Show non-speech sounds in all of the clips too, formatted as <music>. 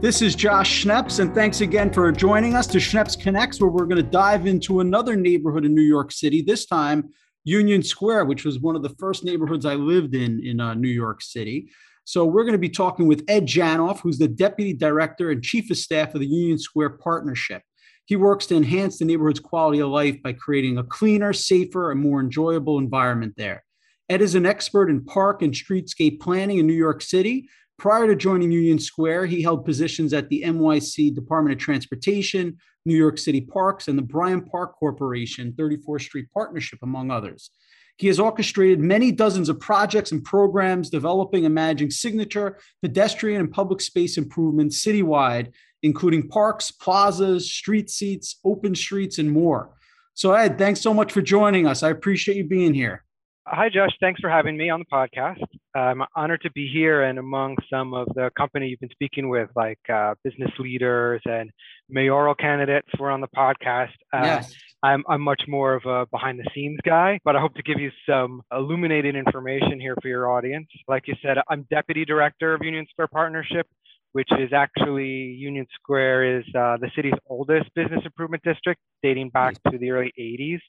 This is Josh Schneps, and thanks again for joining us to Schneps Connects, where we're going to dive into another neighborhood in New York City, this time Union Square, which was one of the first neighborhoods I lived in in uh, New York City. So we're going to be talking with Ed Janoff, who's the Deputy Director and Chief of Staff of the Union Square Partnership. He works to enhance the neighborhood's quality of life by creating a cleaner, safer, and more enjoyable environment there. Ed is an expert in park and streetscape planning in New York City, Prior to joining Union Square, he held positions at the NYC Department of Transportation, New York City Parks, and the Bryant Park Corporation, 34th Street Partnership, among others. He has orchestrated many dozens of projects and programs developing and managing signature pedestrian and public space improvements citywide, including parks, plazas, street seats, open streets, and more. So, Ed, thanks so much for joining us. I appreciate you being here. Hi, Josh. Thanks for having me on the podcast. I'm honored to be here and among some of the company you've been speaking with, like uh, business leaders and mayoral candidates were on the podcast. Uh, yes. I'm, I'm much more of a behind the scenes guy, but I hope to give you some illuminating information here for your audience. Like you said, I'm deputy director of Union Square Partnership, which is actually Union Square is uh, the city's oldest business improvement district, dating back to the early 80s.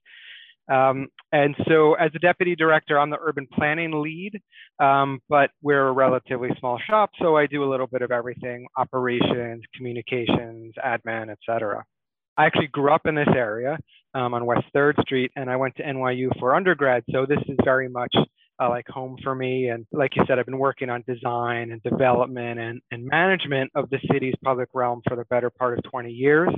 Um, and so as a deputy director, I'm the urban planning lead, um, but we're a relatively small shop. So I do a little bit of everything, operations, communications, admin, et cetera. I actually grew up in this area um, on West 3rd Street and I went to NYU for undergrad. So this is very much uh, like home for me. And like you said, I've been working on design and development and, and management of the city's public realm for the better part of 20 years.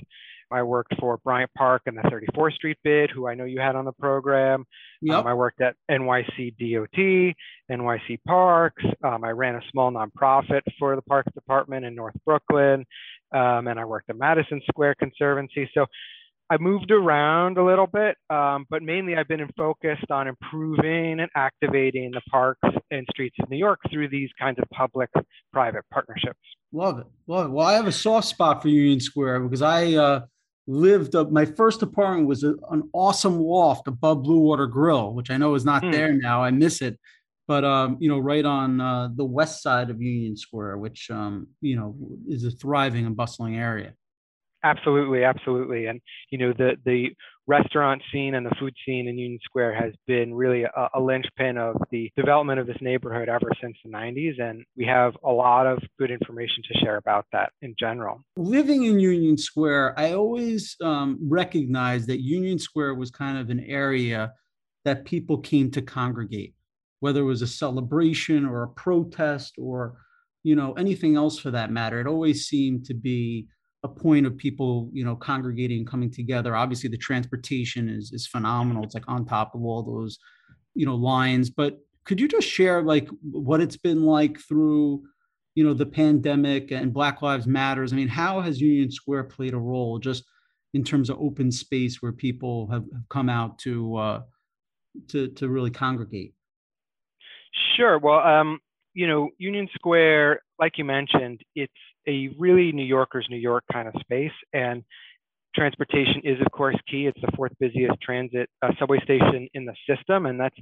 I worked for Bryant Park and the 34th Street bid, who I know you had on the program. Yep. Um, I worked at NYC DOT, NYC Parks. Um, I ran a small nonprofit for the Parks Department in North Brooklyn. Um, and I worked at Madison Square Conservancy. So I moved around a little bit, um, but mainly I've been focused on improving and activating the parks and streets of New York through these kinds of public-private partnerships. Love it, love it. Well, I have a soft spot for Union Square because I uh, lived uh, my first apartment was a, an awesome loft above Blue Water Grill, which I know is not mm. there now. I miss it, but um, you know, right on uh, the west side of Union Square, which um, you know is a thriving and bustling area. Absolutely, absolutely, and you know the the restaurant scene and the food scene in Union Square has been really a, a, linchpin of the development of this neighborhood ever since the 90s. And we have a lot of good information to share about that in general. Living in Union Square, I always um, recognized that Union Square was kind of an area that people came to congregate, whether it was a celebration or a protest or you know anything else for that matter. It always seemed to be a point of people you know congregating coming together. Obviously the transportation is is phenomenal. It's like on top of all those you know lines. But could you just share like what it's been like through you know the pandemic and black lives matters? I mean how has union square played a role just in terms of open space where people have, have come out to uh to to really congregate? Sure. Well um you know union square like you mentioned it's a really New Yorker's New York kind of space. And transportation is, of course, key. It's the fourth busiest transit uh, subway station in the system. And that's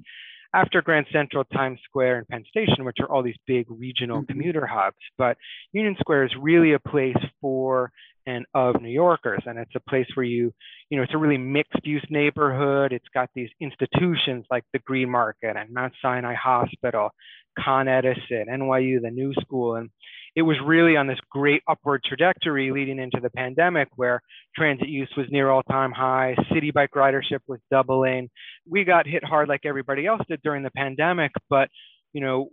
after Grand Central, Times Square, and Penn Station, which are all these big regional mm-hmm. commuter hubs. But Union Square is really a place for and of New Yorkers. And it's a place where you, you know, it's a really mixed use neighborhood. It's got these institutions like the Green Market and Mount Sinai Hospital, Con Edison, NYU, the New School. And it was really on this great upward trajectory leading into the pandemic where transit use was near all time high, city bike ridership was doubling. We got hit hard like everybody else did during the pandemic, but you know,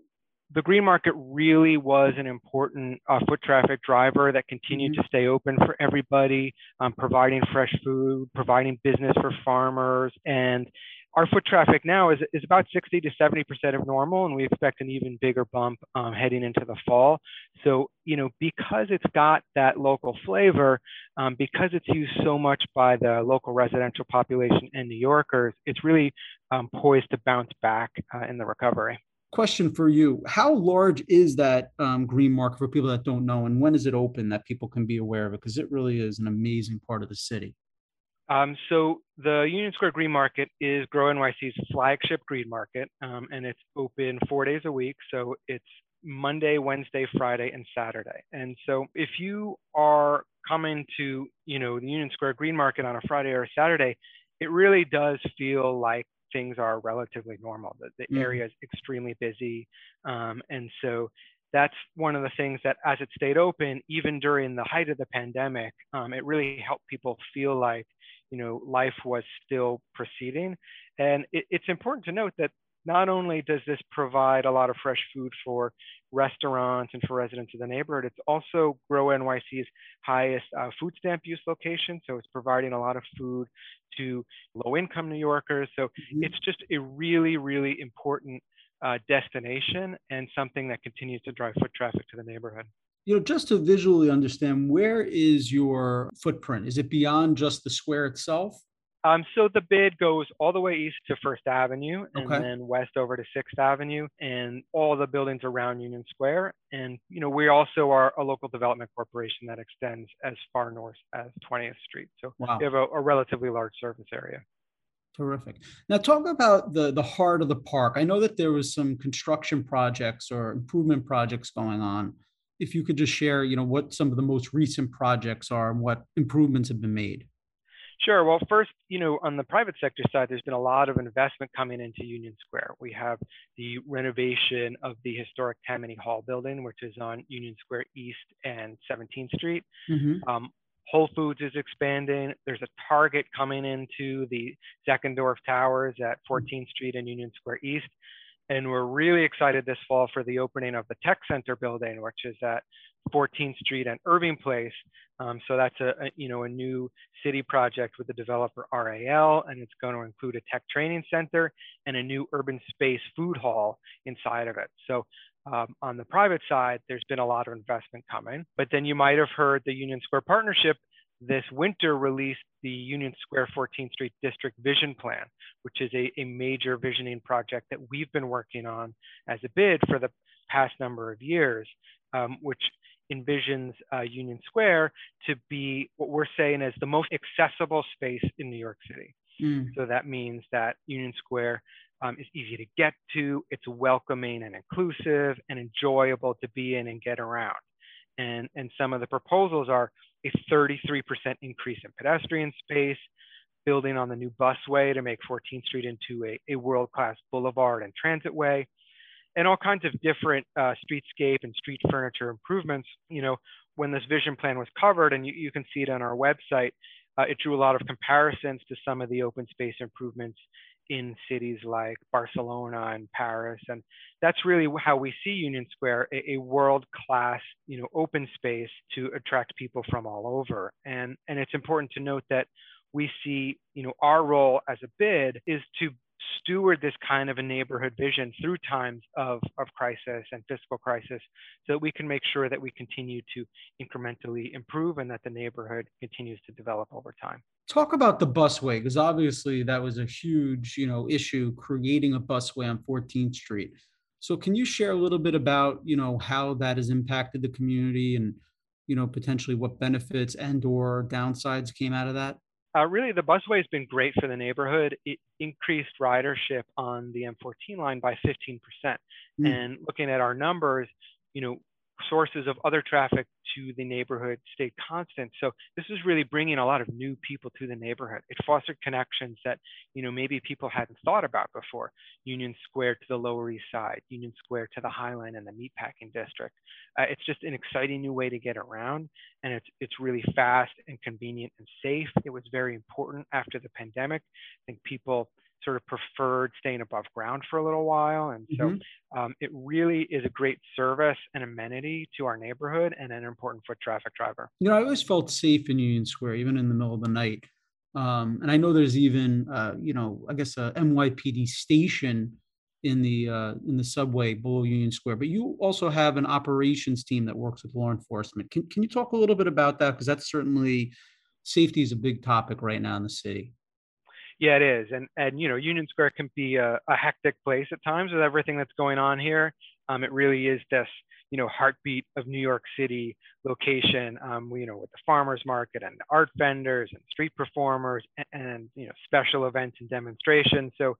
the green market really was an important uh, foot traffic driver that continued mm-hmm. to stay open for everybody, um, providing fresh food, providing business for farmers. And our foot traffic now is, is about 60 to 70% of normal, and we expect an even bigger bump um, heading into the fall. So, you know, because it's got that local flavor, um, because it's used so much by the local residential population and New Yorkers, it's really um, poised to bounce back uh, in the recovery. Question for you How large is that um, green market for people that don't know, and when is it open that people can be aware of it? Because it really is an amazing part of the city. Um, so the Union Square Green Market is Grow NYC's flagship green market, um, and it's open four days a week. So it's Monday, Wednesday, Friday, and Saturday. And so if you are coming to, you know, the Union Square Green Market on a Friday or a Saturday, it really does feel like things are relatively normal. The, the mm. area is extremely busy. Um, and so that's one of the things that as it stayed open, even during the height of the pandemic, um, it really helped people feel like you know, life was still proceeding. And it, it's important to note that not only does this provide a lot of fresh food for restaurants and for residents of the neighborhood, it's also Grow NYC's highest uh, food stamp use location. So it's providing a lot of food to low income New Yorkers. So mm-hmm. it's just a really, really important uh, destination and something that continues to drive foot traffic to the neighborhood you know, just to visually understand, where is your footprint? Is it beyond just the square itself? Um, so the bid goes all the way east to First Avenue and okay. then west over to Sixth Avenue and all the buildings around Union Square. And, you know, we also are a local development corporation that extends as far north as 20th Street. So wow. we have a, a relatively large surface area. Terrific. Now, talk about the the heart of the park. I know that there was some construction projects or improvement projects going on if you could just share, you know, what some of the most recent projects are and what improvements have been made. Sure. Well, first, you know, on the private sector side, there's been a lot of investment coming into Union Square. We have the renovation of the historic Tammany Hall building, which is on Union Square East and 17th Street. Mm-hmm. Um, Whole Foods is expanding. There's a Target coming into the Zeckendorf Towers at 14th Street and Union Square East. And we're really excited this fall for the opening of the Tech Center building, which is at 14th Street and Irving Place. Um, so that's a, a, you know a new city project with the developer RAL, and it's going to include a tech training center and a new urban space food hall inside of it. So um, on the private side, there's been a lot of investment coming. But then you might have heard the Union Square Partnership this winter released the Union Square 14th Street District Vision Plan, which is a, a major visioning project that we've been working on as a bid for the past number of years, um, which envisions uh, Union Square to be what we're saying is the most accessible space in New York City. Mm. So that means that Union Square um, is easy to get to, it's welcoming and inclusive and enjoyable to be in and get around. And, and some of the proposals are a 33% increase in pedestrian space, building on the new busway to make 14th Street into a, a world-class boulevard and transit way, and all kinds of different uh, streetscape and street furniture improvements. You know, when this vision plan was covered, and you, you can see it on our website, uh, it drew a lot of comparisons to some of the open space improvements in cities like Barcelona and Paris. And that's really how we see Union Square, a, a world-class, you know, open space to attract people from all over. And, and it's important to note that we see, you know, our role as a bid is to steward this kind of a neighborhood vision through times of, of crisis and fiscal crisis so that we can make sure that we continue to incrementally improve and that the neighborhood continues to develop over time talk about the busway because obviously that was a huge you know issue creating a busway on 14th street. So can you share a little bit about you know how that has impacted the community and you know potentially what benefits and or downsides came out of that? Uh, really the busway has been great for the neighborhood. It increased ridership on the m14 line by 15% mm. and looking at our numbers you know sources of other traffic to the neighborhood stayed constant. So this is really bringing a lot of new people to the neighborhood. It fostered connections that you know maybe people hadn't thought about before. Union Square to the Lower East Side, Union Square to the High Line and the Meatpacking District. Uh, it's just an exciting new way to get around, and it's it's really fast and convenient and safe. It was very important after the pandemic. I think people sort of preferred staying above ground for a little while. And so mm-hmm. um, it really is a great service and amenity to our neighborhood and an important foot traffic driver. You know, I always felt safe in Union Square, even in the middle of the night. Um, and I know there's even, uh, you know, I guess a NYPD station in the uh, in the subway below Union Square. But you also have an operations team that works with law enforcement. Can can you talk a little bit about that? Because that's certainly safety is a big topic right now in the city. Yeah, it is, and and you know, Union Square can be a, a hectic place at times with everything that's going on here. Um, it really is this you know, heartbeat of New York City location. Um, you know, with the farmers market and art vendors and street performers and, and you know special events and demonstrations. So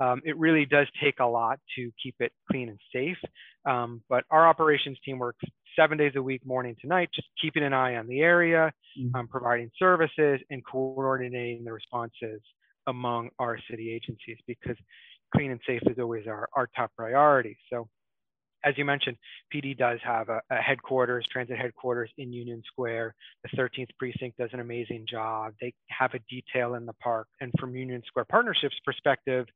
um, it really does take a lot to keep it clean and safe. Um, but our operations team works seven days a week, morning to night, just keeping an eye on the area, mm-hmm. um, providing services, and coordinating the responses among our city agencies because clean and safe is always our, our top priority. So, as you mentioned, PD does have a, a, headquarters, transit headquarters in Union Square. The 13th precinct does an amazing job. They have a detail in the park. And from Union Square Partnerships perspective,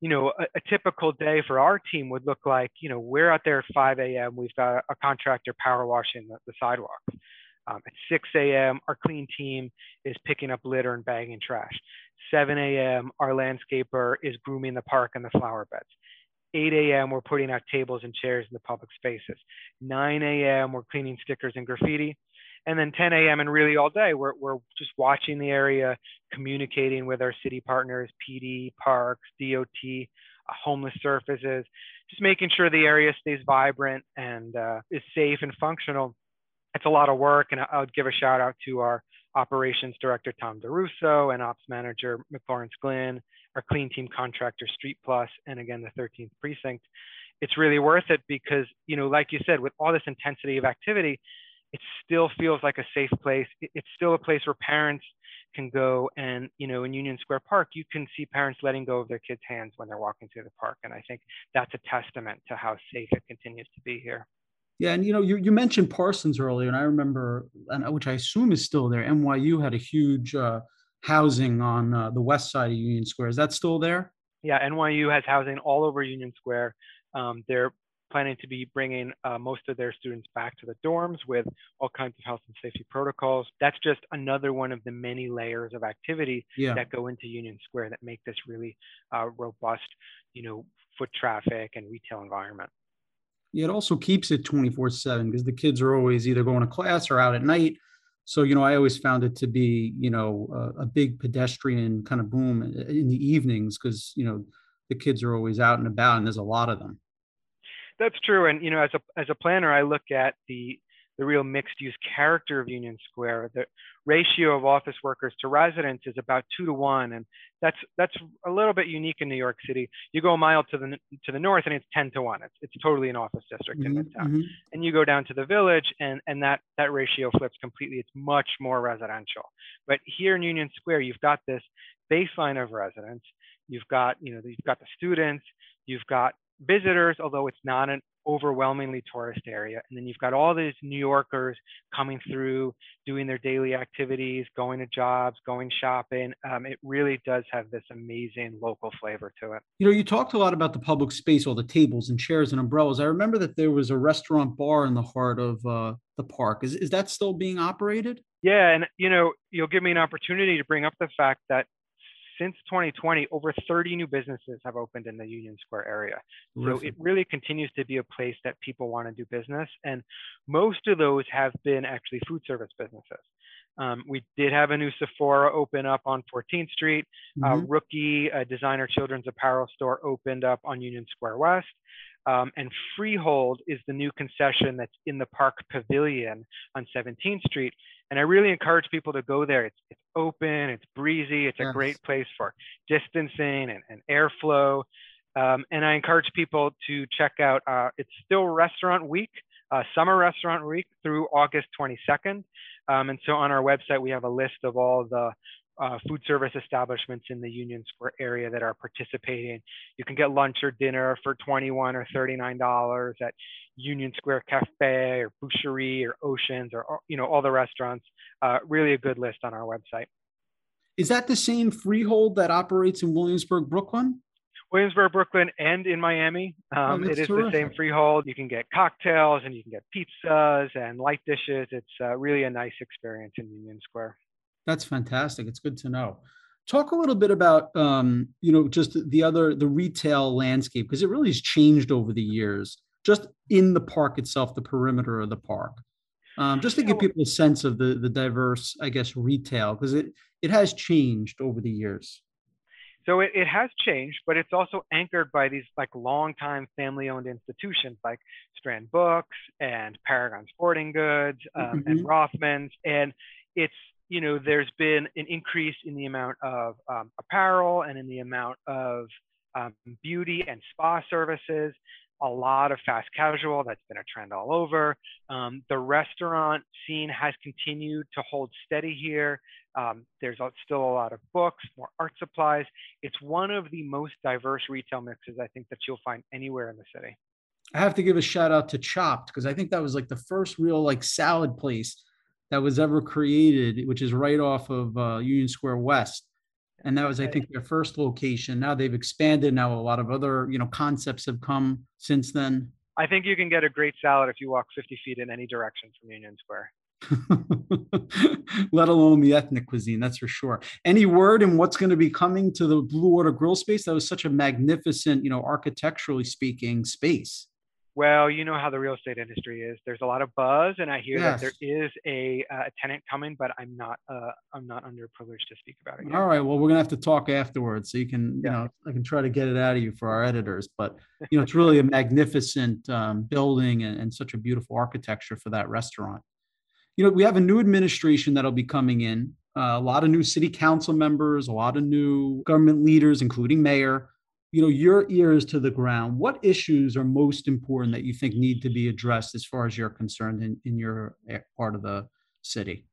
you know, a, a, typical day for our team would look like, you know, we're out there at 5 a.m. We've got a contractor power washing the, the sidewalks. Um, at 6 a.m., our clean team is picking up litter and bagging trash. 7 a.m., our landscaper is grooming the park and the flower beds. 8 a.m., we're putting out tables and chairs in the public spaces. 9 a.m., we're cleaning stickers and graffiti and then 10 a.m. and really all day, we're, we're just watching the area, communicating with our city partners, PD, parks, DOT, uh, homeless services, just making sure the area stays vibrant and uh, is safe and functional. It's a lot of work, and I would give a shout out to our operations director, Tom DeRusso, and ops manager, McLawrence Glynn, our clean team contractor, Street Plus, and again, the 13th precinct. It's really worth it because, you know, like you said, with all this intensity of activity, it still feels like a safe place. It's still a place where parents can go and, you know, in Union Square Park, you can see parents letting go of their kids' hands when they're walking through the park. And I think that's a testament to how safe it continues to be here. Yeah, and you know, you, you mentioned Parsons earlier, and I remember, and which I assume is still there. NYU had a huge uh, housing on uh, the west side of Union Square. Is that still there? Yeah, NYU has housing all over Union Square. Um, they're planning to be bringing uh, most of their students back to the dorms with all kinds of health and safety protocols. That's just another one of the many layers of activity yeah. that go into Union Square that make this really uh, robust, you know, foot traffic and retail environment. It also keeps it 24 7 because the kids are always either going to class or out at night. So, you know, I always found it to be, you know, a, a big pedestrian kind of boom uh, in the evenings because, you know, the kids are always out and about and there's a lot of them. That's true. And you know, as a as a planner, I look at the the real mixed use character of Union Square. The ratio of office workers to residents is about two to one, and that's that's a little bit unique in New York City. You go a mile to the to the north, and it's ten to one. It's it's totally an office district mm-hmm, in Midtown. Mm-hmm. And you go down to the village, and and that that ratio flips completely. It's much more residential. But here in Union Square, you've got this baseline of residents. You've got you know you've got the students. You've got visitors, although it's not an overwhelmingly tourist area. And then you've got all these New Yorkers coming through, doing their daily activities, going to jobs, going shopping. Um, it really does have this amazing local flavor to it. You know, you talked a lot about the public space, all the tables and chairs and umbrellas. I remember that there was a restaurant bar in the heart of uh, the park. Is, is that still being operated? Yeah, and you know, you'll give me an opportunity to bring up the fact that since 2020, over 30 new businesses have opened in the Union Square area. So it really continues to be a place that people want to do business. And most of those have been actually food service businesses. Um, we did have a new Sephora open up on 14th Street. Mm-hmm. Uh, Rookie, a designer children's apparel store, opened up on Union Square West. Um, and Freehold is the new concession that's in the Park Pavilion on 17th Street. And I really encourage people to go there. It's, it's open, it's breezy, it's yes. a great place for distancing and, and airflow. Um, and I encourage people to check out, uh, it's still restaurant week, uh, summer restaurant week through August 22nd. Um, and so on our website, we have a list of all the uh, food service establishments in the Union Square area that are participating. You can get lunch or dinner for 21 or 39 dollars at Union Square Cafe or Boucherie or Oceans or you know all the restaurants. Uh, really a good list on our website. Is that the same freehold that operates in Williamsburg, Brooklyn? Williamsburg, Brooklyn, and in Miami. Oh, um, oh, it is terrific. the same freehold. You can get cocktails and you can get pizzas and light dishes. It's uh, really a nice experience in Union Square. That's fantastic. It's good to know. Talk a little bit about um, you know just the other the retail landscape because it really has changed over the years. Just in the park itself, the perimeter of the park, um, just to give people a sense of the the diverse, I guess, retail because it it has changed over the years. So it, it has changed, but it's also anchored by these like long-time family-owned institutions like Strand Books and Paragon Sporting Goods um, mm-hmm. and Rothmans. And it's you know there's been an increase in the amount of um, apparel and in the amount of um, beauty and spa services a lot of fast casual. That's been a trend all over. Um, the restaurant scene has continued to hold steady here. Um, there's still a lot of books, more art supplies. It's one of the most diverse retail mixes I think that you'll find anywhere in the city. I have to give a shout out to Chop't because I think that was like the first real like salad place that was ever created, which is right off of uh, Union Square West. And that was i think their first location. Now they've expanded. Now a lot of other you know concepts have come since then. I think you can get a great salad if you walk 50 feet in any direction from union square. <laughs> Let alone the ethnic cuisine that's for sure. Any word in what's going to be coming to the blue water grill space? That was such a magnificent you know architecturally speaking space well, you know how the real estate industry is. There's a lot of buzz, and I hear yes. that there is a, uh, a tenant coming, but I'm not uh, I'm not underprivileged to speak about it. Yet. All right. Well, we're gonna have to talk afterwards, so you can yeah. you know I can try to get it out of you for our editors. But you know, it's really a magnificent um, building and, and such a beautiful architecture for that restaurant. You know, we have a new administration that'll be coming in. Uh, a lot of new city council members, a lot of new government leaders, including mayor you know your ears to the ground. What issues are most important that you think need to be addressed as far as you're concerned in, in your eh, part of the city?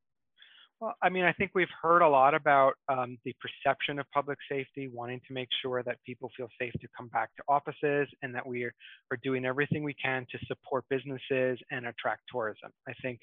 Well i mean i think we've heard a lot about um, the perception of public safety wanting to make sure that people feel safe to come back to offices and that we are, are doing everything we can to support businesses and attract tourism. I think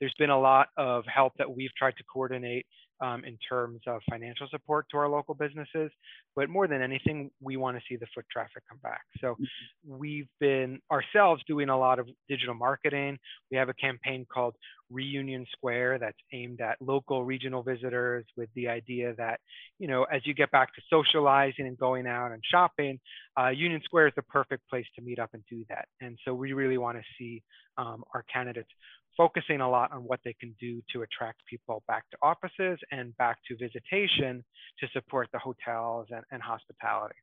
there's been a lot of help that we've tried to coordinate um, in terms of financial support to our local businesses. But more than anything, we want to see the foot traffic come back. So mm-hmm. we've been ourselves doing a lot of digital marketing. We have a campaign called Reunion Square that's aimed at local regional visitors with the idea that, you know, as you get back to socializing and going out and shopping, uh, Union Square is the perfect place to meet up and do that. And so we really want to see um, our candidates focusing a lot on what they can do to attract people back to offices and back to visitation to support the hotels and, and hospitality.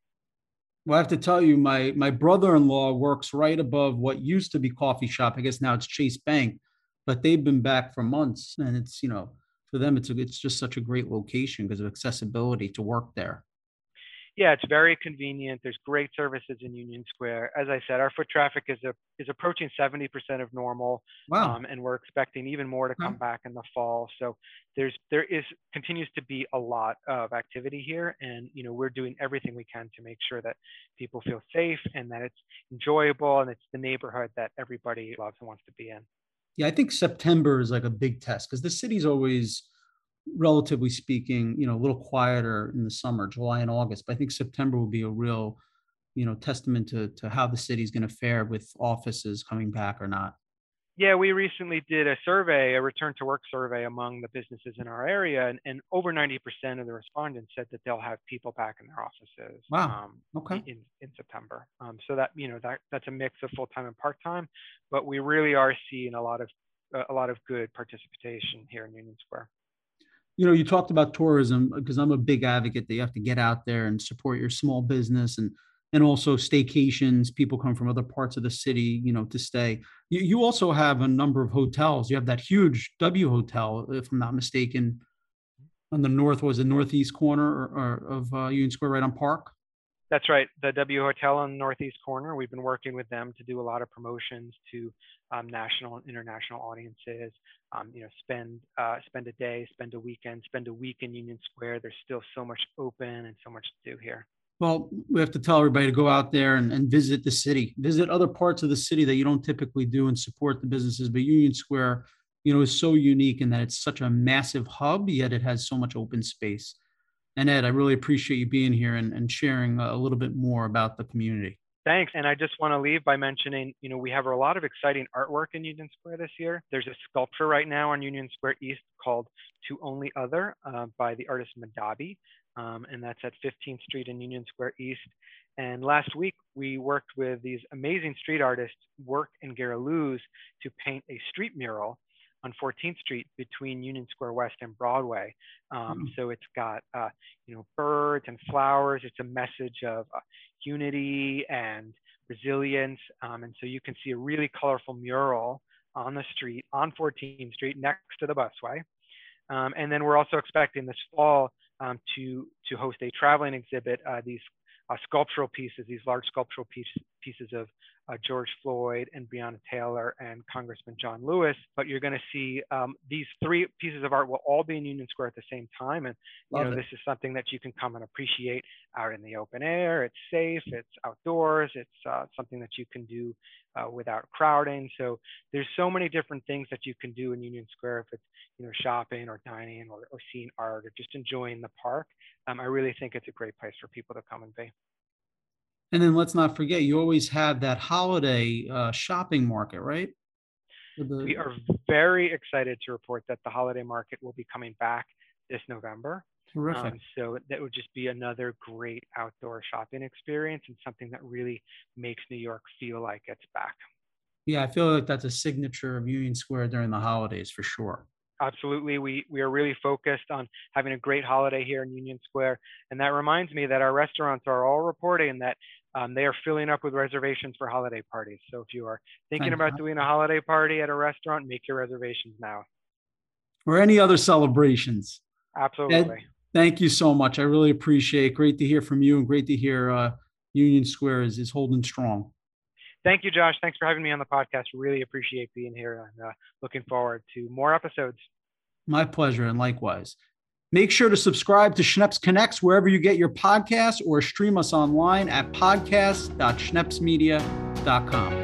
Well, I have to tell you, my my brother-in-law works right above what used to be coffee shop. I guess now it's Chase Bank, but they've been back for months, and it's you know for them it's a, it's just such a great location because of accessibility to work there yeah, it's very convenient. There's great services in Union Square. As I said, our foot traffic is a, is approaching 70% of normal, wow. um, and we're expecting even more to come wow. back in the fall. So there's there is continues to be a lot of activity here, and you know we're doing everything we can to make sure that people feel safe and that it's enjoyable and it's the neighborhood that everybody loves and wants to be in. Yeah, I think September is like a big test because the city's always relatively speaking, you know, a little quieter in the summer, July and August. But I think September will be a real, you know, testament to to how the city's going to fare with offices coming back or not. Yeah, we recently did a survey, a return to work survey among the businesses in our area, and, and over 90% of the respondents said that they'll have people back in their offices. Wow. Um, okay. In, in September. Um, so that, you know, that, that's a mix of full time and part time, but we really are seeing a lot of, uh, a lot of good participation here in Union Square you know, you talked about tourism because I'm a big advocate that you have to get out there and support your small business and and also staycations. People come from other parts of the city, you know, to stay. You, you also have a number of hotels. You have that huge W Hotel, if I'm not mistaken, on the north was the northeast corner or, or of uh, Union Square, right on Park. That's right. The W Hotel on the northeast corner. We've been working with them to do a lot of promotions to um, national and international audiences. Um, you know, spend uh, spend a day, spend a weekend, spend a week in Union Square. There's still so much open and so much to do here. Well, we have to tell everybody to go out there and, and visit the city, visit other parts of the city that you don't typically do, and support the businesses. But Union Square, you know, is so unique in that it's such a massive hub, yet it has so much open space. And Ed, I really appreciate you being here and, and sharing a little bit more about the community. Thanks. And I just want to leave by mentioning, you know, we have a lot of exciting artwork in Union Square this year. There's a sculpture right now on Union Square East called To Only Other uh, by the artist Madabi. Um, and that's at 15th Street in Union Square East. And last week, we worked with these amazing street artists, Werc and Gera Luz, to paint a street mural on 14th Street between Union Square West and Broadway. Um, mm. So it's got uh, you know birds and flowers. It's a message of uh, unity and resilience. Um, and so you can see a really colorful mural on the street on 14th Street next to the busway. Um, and then we're also expecting this fall um, to to host a traveling exhibit. Uh, these uh, sculptural pieces, these large sculptural piece, pieces of uh, George Floyd and Breonna Taylor and Congressman John Lewis. But you're going to see um, these three pieces of art will all be in Union Square at the same time. And you Love know, it. this is something that you can come and appreciate out in the open air. It's safe, it's outdoors, it's uh, something that you can do uh, without crowding. So there's so many different things that you can do in Union Square if it's you know shopping or dining or, or seeing art or just enjoying the park. Um, I really think it's a great place for people to come and be. And then let's not forget, you always have that holiday uh, shopping market, right? The... We are very excited to report that the holiday market will be coming back this November. Terrific. Um, so that would just be another great outdoor shopping experience and something that really makes New York feel like it's back. Yeah, I feel like that's a signature of Union Square during the holidays for sure absolutely. We, we are really focused on having a great holiday here in Union Square. And that reminds me that our restaurants are all reporting that um, they are filling up with reservations for holiday parties. So if you are thinking about doing a holiday party at a restaurant, make your reservations now. Or any other celebrations. Absolutely. Ed, thank you so much. I really appreciate it. Great to hear from you and great to hear uh, Union Square is, is holding strong. Thank you, Josh. Thanks for having me on the podcast. Really appreciate being here and uh, looking forward to more episodes. My pleasure, and likewise. Make sure to subscribe to Schneps Connects wherever you get your podcasts or stream us online at podcast.schnepsmedia.com.